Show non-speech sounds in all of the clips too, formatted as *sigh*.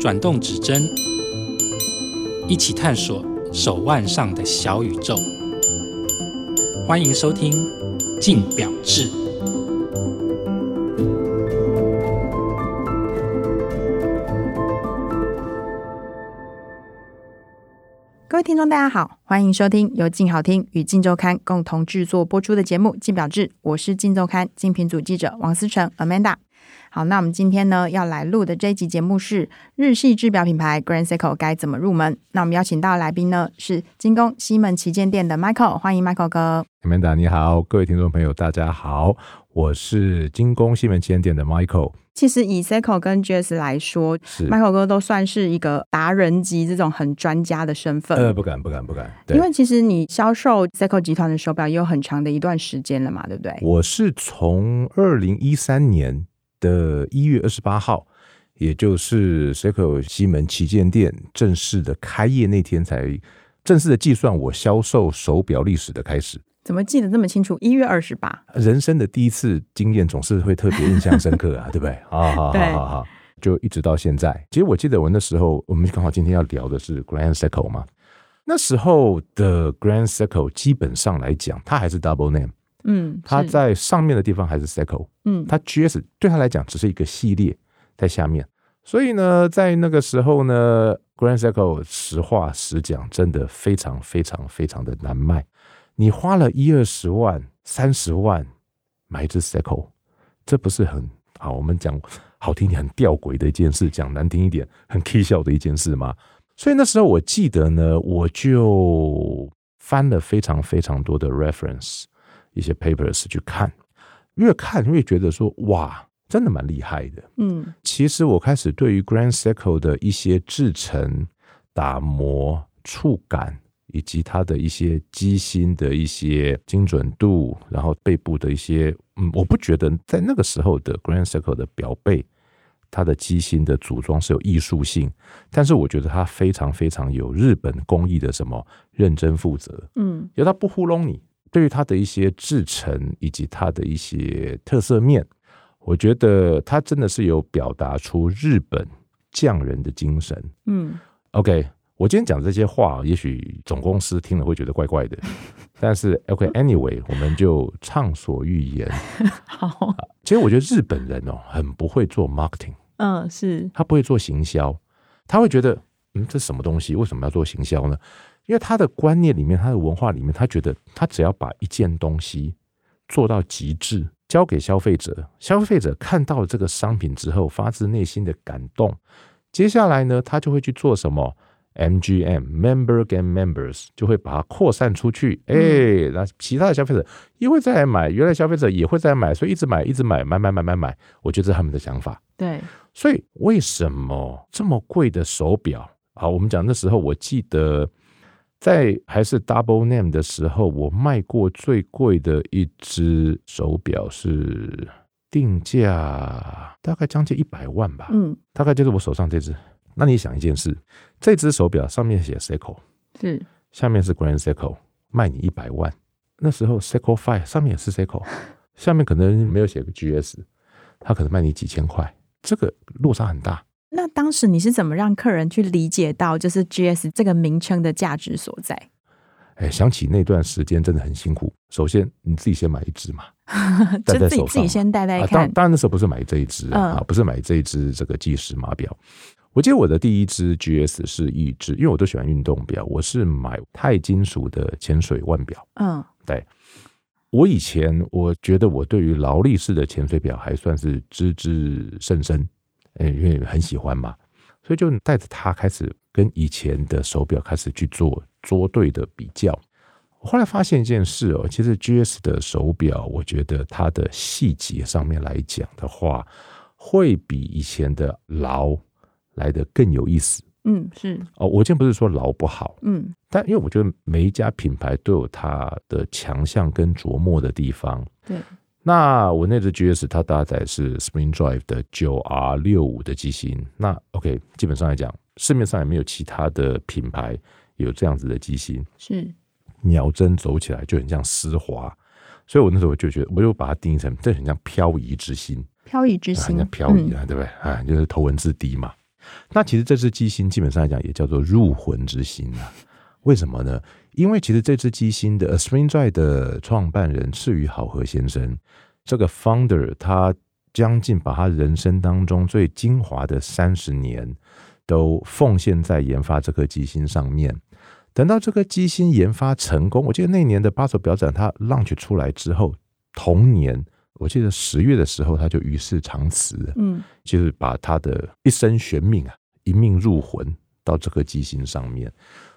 转动指针，一起探索手腕上的小宇宙。欢迎收听《镜表志》。各位听众，大家好，欢迎收听由静好听与镜周刊共同制作播出的节目《镜表志》，我是镜周刊精品组记者王思成 Amanda。好，那我们今天呢要来录的这一集节目是日系制表品牌 Grand Seiko 该怎么入门？那我们邀请到的来宾呢是精工西门旗舰店的 Michael，欢迎 Michael 哥。Amanda 你好，各位听众朋友大家好，我是精工西门旗舰店的 Michael。其实以 Seiko 跟 GS 来说，Michael 哥都算是一个达人级这种很专家的身份。呃，不敢不敢不敢，因为其实你销售 Seiko 集团的手表也有很长的一段时间了嘛，对不对？我是从二零一三年。的一月二十八号，也就是 Seiko 西门旗舰店正式的开业那天，才正式的计算我销售手表历史的开始。怎么记得这么清楚？一月二十八，人生的第一次经验总是会特别印象深刻啊，*laughs* 对不对？好好好好好，就一直到现在。其实我记得我那时候，我们刚好今天要聊的是 Grand Circle 嘛，那时候的 Grand Circle 基本上来讲，它还是 Double Name。嗯，它在上面的地方还是 Seiko，嗯，它 GS 对他来讲只是一个系列在下面，所以呢，在那个时候呢，Grand Seco 实话实讲，真的非常非常非常的难卖。你花了一二十万、三十万买一只 Seiko，这不是很好？我们讲好听点，很吊诡的一件事；讲难听一点，很 K 笑的一件事吗？所以那时候我记得呢，我就翻了非常非常多的 reference。一些 papers 去看，越看越觉得说哇，真的蛮厉害的。嗯，其实我开始对于 Grand Seiko 的一些制成、打磨、触感，以及它的一些机芯的一些精准度，然后背部的一些，嗯，我不觉得在那个时候的 Grand Seiko 的表背，它的机芯的组装是有艺术性，但是我觉得它非常非常有日本工艺的什么认真负责。嗯，因为它不糊弄你。对于它的一些制成以及它的一些特色面，我觉得它真的是有表达出日本匠人的精神。嗯，OK，我今天讲这些话，也许总公司听了会觉得怪怪的，*laughs* 但是 OK，Anyway，我们就畅所欲言。*laughs* 好，其实我觉得日本人哦，很不会做 marketing。嗯，是他不会做行销，他会觉得，嗯，这什么东西？为什么要做行销呢？因为他的观念里面，他的文化里面，他觉得他只要把一件东西做到极致，交给消费者，消费者看到了这个商品之后，发自内心的感动，接下来呢，他就会去做什么 MGM（Member game Members），就会把它扩散出去。哎，那其他的消费者也会再来买，原来消费者也会再来买，所以一直买，一直买，买买买买买。我觉得这是他们的想法。对，所以为什么这么贵的手表啊？我们讲那时候，我记得。在还是 Double Name 的时候，我卖过最贵的一只手表是定价大概将近一百万吧，嗯，大概就是我手上这只。那你想一件事，这只手表上面写 Seiko，是下面是 Grand Seiko，卖你一百万。那时候 Seiko Five 上面也是 Seiko，*laughs* 下面可能没有写个 GS，它可能卖你几千块，这个落差很大。那当时你是怎么让客人去理解到就是 GS 这个名称的价值所在？哎，想起那段时间真的很辛苦。首先你自己先买一只嘛，*laughs* 就自己自己先戴戴看。当当然那时候不是买这一只啊，不是买这一只这个计时码表。我记得我的第一只 GS 是一只，因为我都喜欢运动表，我是买钛金属的潜水腕表。嗯，对。我以前我觉得我对于劳力士的潜水表还算是知之甚深。哎，因为很喜欢嘛，所以就带着他开始跟以前的手表开始去做捉对的比较。我后来发现一件事哦，其实 GS 的手表，我觉得它的细节上面来讲的话，会比以前的劳来的更有意思。嗯，是哦，我今天不是说劳不好，嗯，但因为我觉得每一家品牌都有它的强项跟琢磨的地方。对。那我那只 GS 它搭载是 Spring Drive 的九 R 六五的机芯，那 OK，基本上来讲，市面上也没有其他的品牌有这样子的机芯，是。秒针走起来就很像丝滑，所以我那时候就觉得，我就把它定义成这很像漂移之心，漂移之星，飘逸啊，对不对？啊，就是头文字 D 嘛。那其实这只机芯基本上来讲也叫做入魂之心啊。为什么呢？因为其实这只机芯的 Springdrive 的创办人赤羽好和先生，这个 founder 他将近把他人生当中最精华的三十年都奉献在研发这颗机芯上面。等到这颗机芯研发成功，我记得那年的八手表展他 launch 出来之后，同年我记得十月的时候他就与世长辞，嗯，就是把他的一生悬命啊，一命入魂到这颗机芯上面。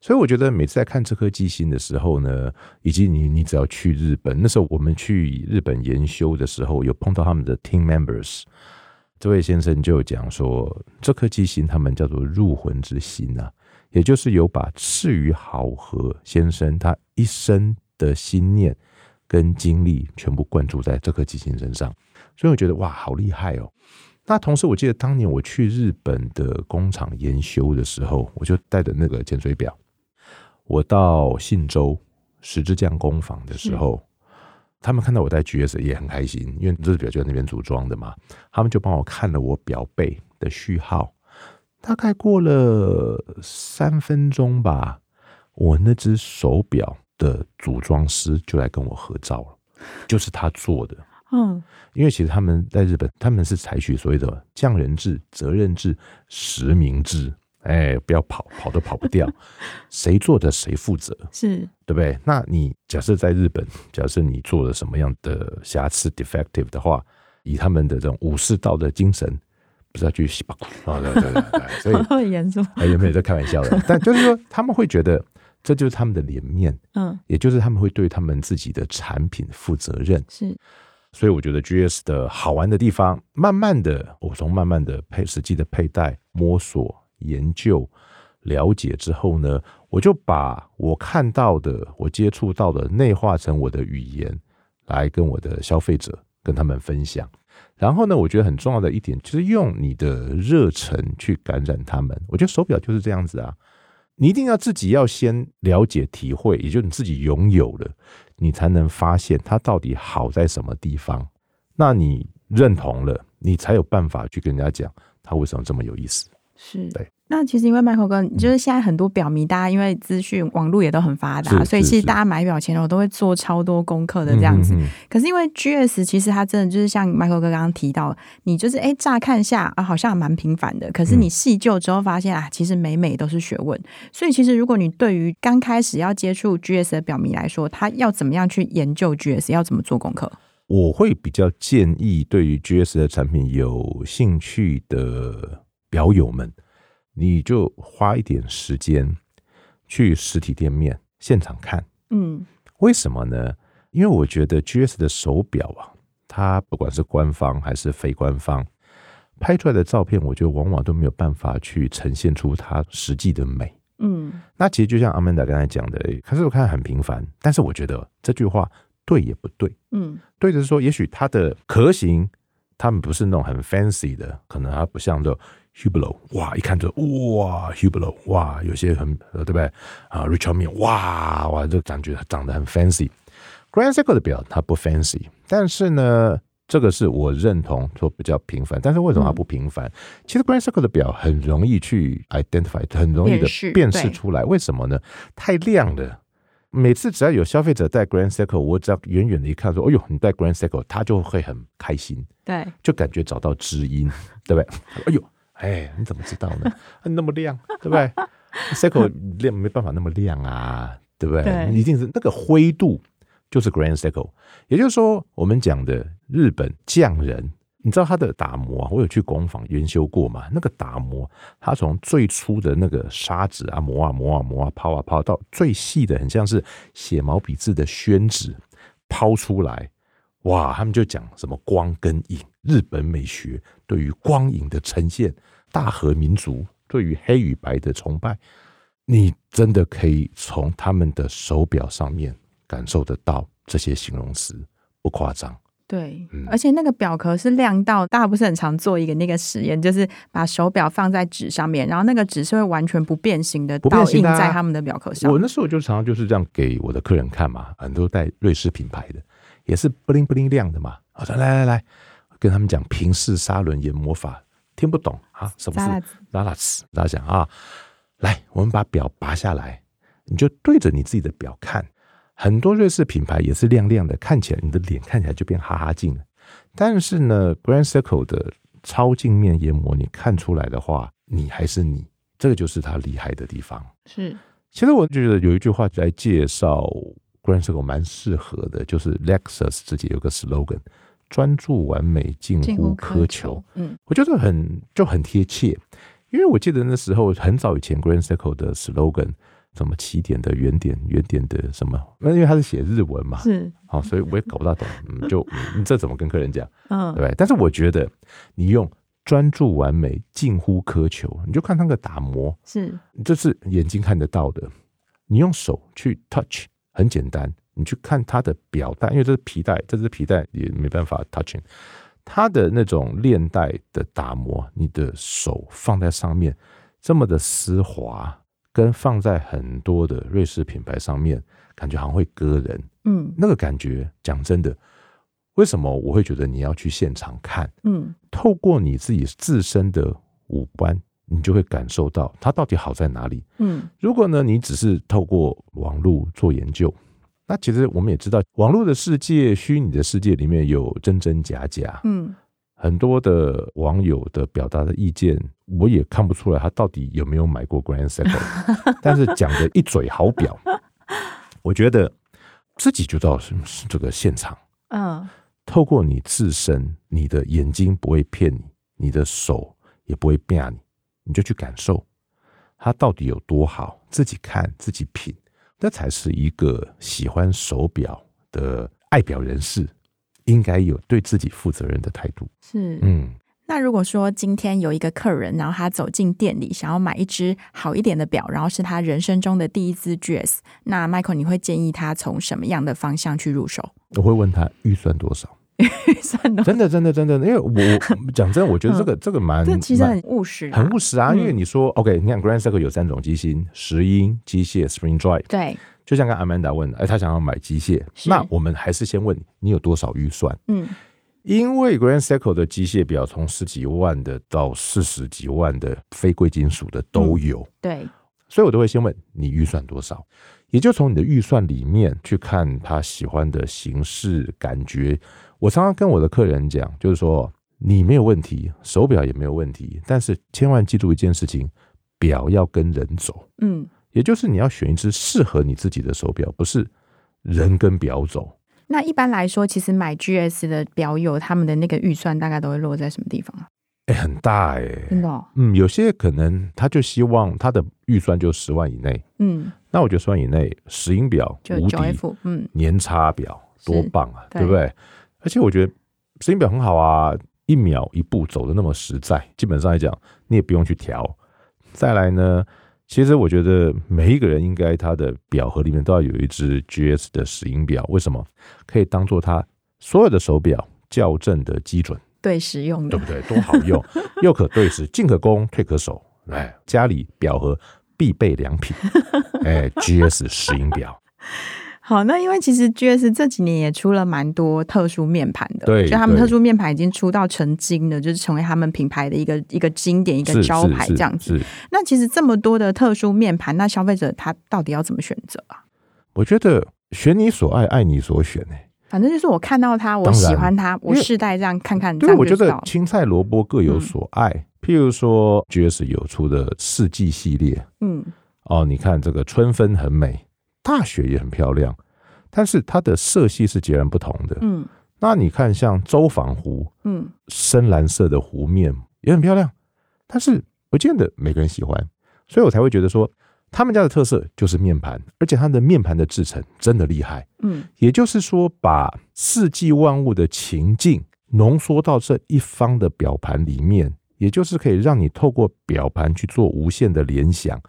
所以我觉得每次在看这颗机芯的时候呢，以及你你只要去日本，那时候我们去日本研修的时候，有碰到他们的 team members，这位先生就讲说，这颗机芯他们叫做入魂之心啊。也就是有把赤羽好和先生他一生的心念跟精力全部灌注在这颗机芯身上，所以我觉得哇，好厉害哦！那同时，我记得当年我去日本的工厂研修的时候，我就带着那个潜水表，我到信州十字匠工坊的时候，他们看到我带 GS 也很开心，因为这只表就在那边组装的嘛，他们就帮我看了我表背的序号。大概过了三分钟吧，我那只手表的组装师就来跟我合照了，就是他做的。嗯，因为其实他们在日本，他们是采取所谓的匠人制、责任制、实名制。哎，不要跑，跑都跑不掉，*laughs* 谁做的谁负责，是对不对？那你假设在日本，假设你做了什么样的瑕疵 （defective） 的话，以他们的这种武士道的精神。不是要去洗把骨啊？对对对，所以 *laughs* 很严肃。有没有在开玩笑的？*laughs* 但就是说，他们会觉得这就是他们的脸面，嗯，也就是他们会对他们自己的产品负责任。是，所以我觉得 GS 的好玩的地方，慢慢的，我从慢慢的配实际的佩戴、摸索、研究、了解之后呢，我就把我看到的、我接触到的内化成我的语言，来跟我的消费者跟他们分享。然后呢，我觉得很重要的一点就是用你的热忱去感染他们。我觉得手表就是这样子啊，你一定要自己要先了解、体会，也就是你自己拥有了，你才能发现它到底好在什么地方。那你认同了，你才有办法去跟人家讲它为什么这么有意思。是，对。那其实因为 Michael 哥，就是现在很多表迷，大家因为资讯网络也都很发达，所以其实大家买表前我都会做超多功课的这样子。可是因为 GS 其实它真的就是像 Michael 哥刚刚提到，你就是哎乍看下啊好像蛮平凡的，可是你细究之后发现啊，其实每每都是学问。所以其实如果你对于刚开始要接触 GS 的表迷来说，他要怎么样去研究 GS，要怎么做功课？我会比较建议对于 GS 的产品有兴趣的表友们。你就花一点时间去实体店面现场看，嗯，为什么呢？因为我觉得 GS 的手表啊，它不管是官方还是非官方拍出来的照片，我觉得往往都没有办法去呈现出它实际的美，嗯。那其实就像 Amanda 刚才讲的，可是我看很平凡，但是我觉得这句话对也不对，嗯，对的是说，也许它的壳型，他们不是那种很 fancy 的，可能它不像这。Hublot 哇，一看就哇，Hublot 哇，有些很对不对啊？Richard Mille 哇哇，这感觉长得很 fancy。Grand Seiko 的表它不 fancy，但是呢，这个是我认同说比较平凡。但是为什么它不平凡？嗯、其实 Grand Seiko 的表很容易去 identify，很容易的辨识出来。为什么呢？太亮了。每次只要有消费者戴 Grand Seiko，我只要远远的一看说，哎呦，你戴 Grand Seiko，他就会很开心。对，就感觉找到知音，对不对？*laughs* 哎呦。哎，你怎么知道呢？*laughs* 那么亮，对不对？Seiko 亮没办法那么亮啊，对不对？对，一定是那个灰度就是 Grand Seiko，也就是说，我们讲的日本匠人，你知道他的打磨啊，我有去工坊研修过嘛？那个打磨，他从最粗的那个砂纸啊磨啊磨啊磨啊抛啊抛，到最细的，很像是写毛笔字的宣纸抛出来。哇，他们就讲什么光跟影，日本美学对于光影的呈现，大和民族对于黑与白的崇拜，你真的可以从他们的手表上面感受得到这些形容词，不夸张。对，嗯、而且那个表壳是亮到，大家不是很常做一个那个实验，就是把手表放在纸上面，然后那个纸是会完全不变形的，倒印在他们的表壳上。我那时候就常常就是这样给我的客人看嘛，很多带瑞士品牌的。也是不灵不灵亮的嘛，我说来来来，跟他们讲平视砂轮研磨法，听不懂啊？什么是拉拉兹？大家讲啊，来，我们把表拔下来，你就对着你自己的表看。很多瑞士品牌也是亮亮的，看起来你的脸看起来就变哈哈镜了。但是呢，Grand Circle 的超镜面研磨，你看出来的话，你还是你，这个就是它厉害的地方。是，其实我觉得有一句话来介绍 Grand Circle 蛮适合的，就是 Lexus 自己有个 slogan：专注完美，近乎苛求。嗯，我觉得很就很贴切，因为我记得那时候很早以前，Grand Circle 的 slogan。什么起点的原点，原点的什么？那因为他是写日文嘛，是好，所以我也搞不大懂。嗯，就你这怎么跟客人讲？嗯，对。但是我觉得你用专注完美，近乎苛求，你就看那个打磨，是，这是眼睛看得到的。你用手去 touch，很简单。你去看它的表带，因为这是皮带，这是皮带也没办法 touching。它的那种链带的打磨，你的手放在上面，这么的丝滑。跟放在很多的瑞士品牌上面，感觉好像会割人。嗯，那个感觉，讲真的，为什么我会觉得你要去现场看？嗯，透过你自己自身的五官，你就会感受到它到底好在哪里。嗯，如果呢，你只是透过网络做研究，那其实我们也知道，网络的世界、虚拟的世界里面有真真假假。嗯。很多的网友的表达的意见，我也看不出来他到底有没有买过 Grand Seiko，*laughs* 但是讲的一嘴好表，我觉得自己就到是这个现场，嗯，透过你自身，你的眼睛不会骗你，你的手也不会骗你，你就去感受它到底有多好，自己看自己品，那才是一个喜欢手表的爱表人士。应该有对自己负责任的态度。是，嗯，那如果说今天有一个客人，然后他走进店里，想要买一只好一点的表，然后是他人生中的第一只 GS，那 Michael 你会建议他从什么样的方向去入手？我会问他预算多少？*laughs* 真的，真的，真的，因为我讲真，我觉得这个这个蛮，这其实很务实，很务实啊。因为你说，OK，你看 Grand Seiko 有三种机芯：石英机械 Spring Drive。对。就像刚 Amanda 问的，哎，他想要买机械，那我们还是先问你，你有多少预算？嗯，因为 Grand Seiko 的机械表从十几万的到四十几万的非贵金属的都有，嗯，对，所以我都会先问你预算多少，也就从你的预算里面去看他喜欢的形式感觉。我常常跟我的客人讲，就是说你没有问题，手表也没有问题，但是千万记住一件事情，表要跟人走，嗯。也就是你要选一只适合你自己的手表，不是人跟表走。那一般来说，其实买 GS 的表友，他们的那个预算大概都会落在什么地方啊？哎、欸，很大哎、欸，真的、哦。嗯，有些可能他就希望他的预算就十万以内。嗯，那我觉得十万以内，石英表无敌。嗯，年差表多棒啊，对，对不对？而且我觉得石英表很好啊，一秒一步走的那么实在，基本上来讲，你也不用去调。再来呢？其实我觉得每一个人应该他的表盒里面都要有一只 GS 的石英表，为什么？可以当做他所有的手表校正的基准，对时用的，对不对？多好用，*laughs* 又可对时，进可攻，退可守，哎，家里表盒必备良品，哎，GS 石英表。好，那因为其实 GS 这几年也出了蛮多特殊面盘的，对，就他们特殊面盘已经出到成精了，就是成为他们品牌的一个一个经典、一个招牌这样子。那其实这么多的特殊面盘，那消费者他到底要怎么选择啊？我觉得选你所爱，爱你所选呢、欸。反正就是我看到它，我喜欢它，我试戴这样看看。对，我觉得青菜萝卜各有所爱。嗯、譬如说，GS 有出的四季系列，嗯，哦，你看这个春分很美。大雪也很漂亮，但是它的色系是截然不同的。嗯，那你看像周防湖，嗯，深蓝色的湖面也很漂亮，但是不见得每个人喜欢，所以我才会觉得说，他们家的特色就是面盘，而且它的面盘的制成真的厉害。嗯，也就是说，把四季万物的情境浓缩到这一方的表盘里面，也就是可以让你透过表盘去做无限的联想。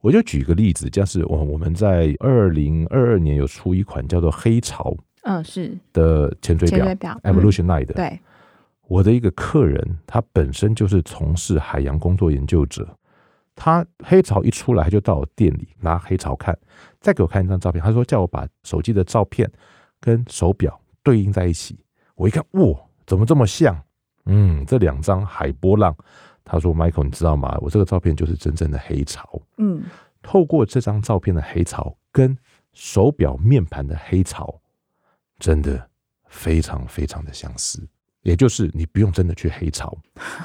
我就举个例子，就是我我们在二零二二年有出一款叫做黑潮，嗯，是的潜水表，Evolution Nine 的。对，我的一个客人，他本身就是从事海洋工作研究者，他黑潮一出来，就到我店里拿黑潮看，再给我看一张照片，他说叫我把手机的照片跟手表对应在一起，我一看，哇，怎么这么像？嗯，这两张海波浪，他说：“Michael，你知道吗？我这个照片就是真正的黑潮。嗯，透过这张照片的黑潮跟手表面盘的黑潮，真的非常非常的相似。也就是你不用真的去黑潮，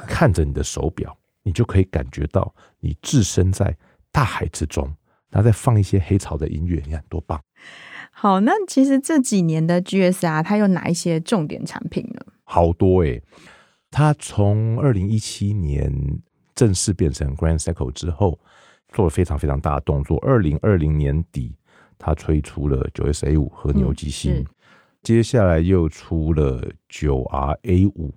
看着你的手表，你就可以感觉到你置身在大海之中，然后再放一些黑潮的音乐，你看多棒！好，那其实这几年的 GSR，它有哪一些重点产品呢？好多诶、欸，它从二零一七年正式变成 Grand Seiko 之后，做了非常非常大的动作。二零二零年底，他推出了九 S A 五和牛机芯。嗯接下来又出了九 R A 五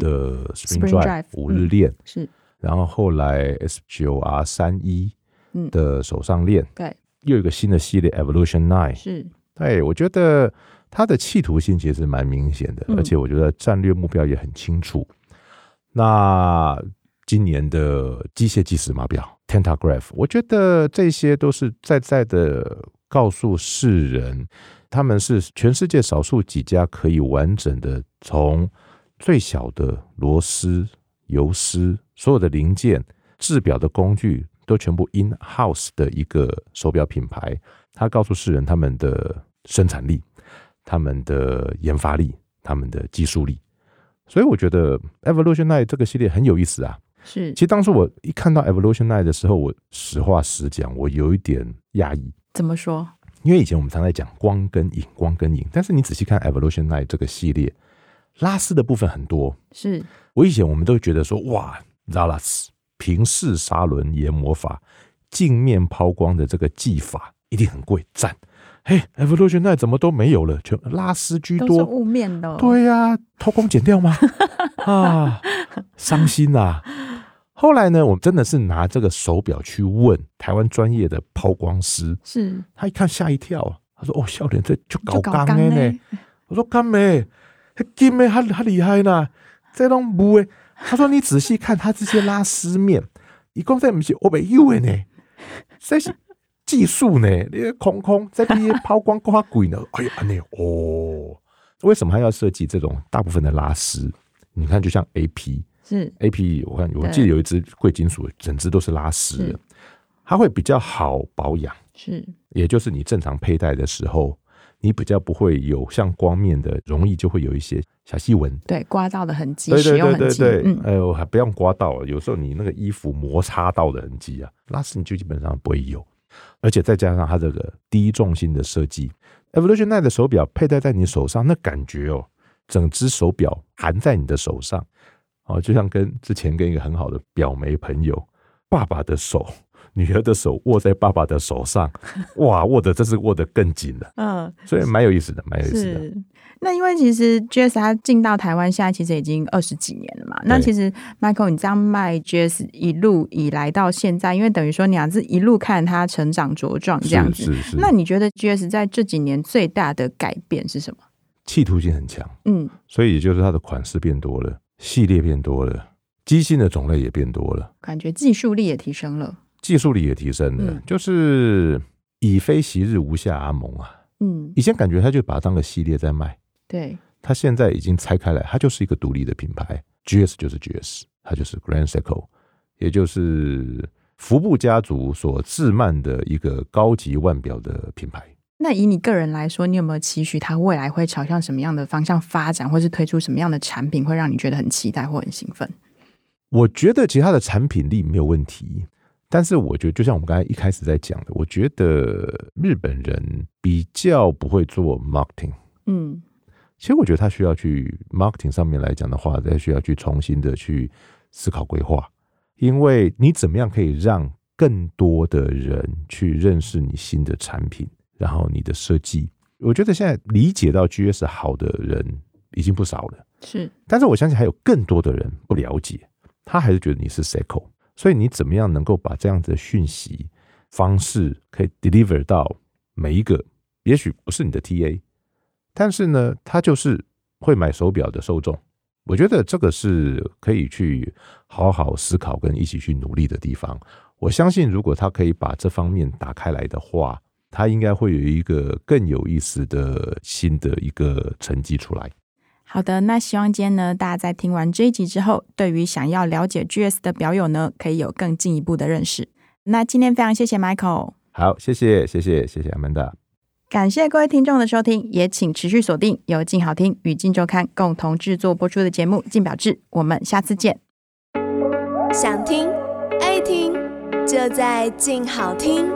的 Spring Drive 五日链，嗯，是，然后后来 S 九 R 三一的手上链，对，又有一个新的系列 Evolution Nine，是，对，我觉得它的企图心其实蛮明显的，而且我觉得战略目标也很清楚。那今年的机械计时码表 Tentagraph，我觉得这些都是在在的告诉世人。他们是全世界少数几家可以完整的从最小的螺丝、油丝、所有的零件、制表的工具都全部 in house 的一个手表品牌。他告诉世人他们的生产力、他们的研发力、他们的技术力。所以我觉得 Evolution Nine 这个系列很有意思啊。是，其实当初我一看到 Evolution Nine 的时候，我实话实讲，我有一点讶异。怎么说？因为以前我们常在讲光跟影，光跟影，但是你仔细看 Evolution Nine 这个系列，拉丝的部分很多。是我以前我们都觉得说，哇，Zalas 平视砂轮研磨法，镜面抛光的这个技法一定很贵，赞。嘿，Evolution Nine 怎么都没有了？全拉丝居多，都是雾面的。对呀、啊，偷工减料吗？*laughs* 啊，伤心啊！后来呢，我们真的是拿这个手表去问台湾专业的抛光师，是他一看吓一跳，他说：“哦，笑脸这就搞钢的呢。”我说：“干咩？金咩？他他厉害呢？这种不会。”他说：“你仔细看他这些拉丝面，一共在不是我没有的呢，这是技术呢。你空空在这边抛光刮鬼呢？*laughs* 哎呀，那哦，为什么还要设计这种大部分的拉丝？你看，就像 AP。是。A P，我看我记得有一只贵金属，整只都是拉丝的，它会比较好保养。是，也就是你正常佩戴的时候，你比较不会有像光面的，容易就会有一些小细纹，对，刮到的痕迹，对对对对对，嗯、哎呦，还不用刮到，有时候你那个衣服摩擦到的痕迹啊，拉丝你就基本上不会有，而且再加上它这个低重心的设计，Evolution Nine 的手表佩戴在你手上，那感觉哦，整只手表含在你的手上。哦，就像跟之前跟一个很好的表妹朋友，爸爸的手，女儿的手握在爸爸的手上，*laughs* 哇，握的这是握得更紧了。嗯，所以蛮有意思的，蛮有意思的。那因为其实 GS 他进到台湾，现在其实已经二十几年了嘛。那其实 Michael，你这样卖 GS 一路以来到现在，因为等于说你俩是一路看它成长茁壮这样子。是是是。那你觉得 GS 在这几年最大的改变是什么？企图性很强。嗯，所以也就是它的款式变多了。系列变多了，机芯的种类也变多了，感觉技术力也提升了，技术力也提升了，嗯、就是已非昔日无下阿蒙啊。嗯，以前感觉他就把它当个系列在卖，对，他现在已经拆开来，它就是一个独立的品牌，GS 就是 GS，它就是 Grand Seiko，也就是福布家族所自慢的一个高级腕表的品牌。那以你个人来说，你有没有期许它未来会朝向什么样的方向发展，或是推出什么样的产品，会让你觉得很期待或很兴奋？我觉得其他的产品力没有问题，但是我觉得就像我们刚才一开始在讲的，我觉得日本人比较不会做 marketing。嗯，其实我觉得他需要去 marketing 上面来讲的话，再需要去重新的去思考规划，因为你怎么样可以让更多的人去认识你新的产品。然后你的设计，我觉得现在理解到 GS 好的人已经不少了，是。但是我相信还有更多的人不了解，他还是觉得你是 Seiko。所以你怎么样能够把这样子的讯息方式可以 deliver 到每一个，也许不是你的 TA，但是呢，他就是会买手表的受众。我觉得这个是可以去好好思考跟一起去努力的地方。我相信，如果他可以把这方面打开来的话，他应该会有一个更有意思的新的一个成绩出来。好的，那希望今天呢，大家在听完这一集之后，对于想要了解 GS 的表友呢，可以有更进一步的认识。那今天非常谢谢 Michael，好，谢谢，谢谢，谢谢 Amanda，感谢各位听众的收听，也请持续锁定由静好听与静周刊共同制作播出的节目《静表志》，我们下次见。想听爱听，就在静好听。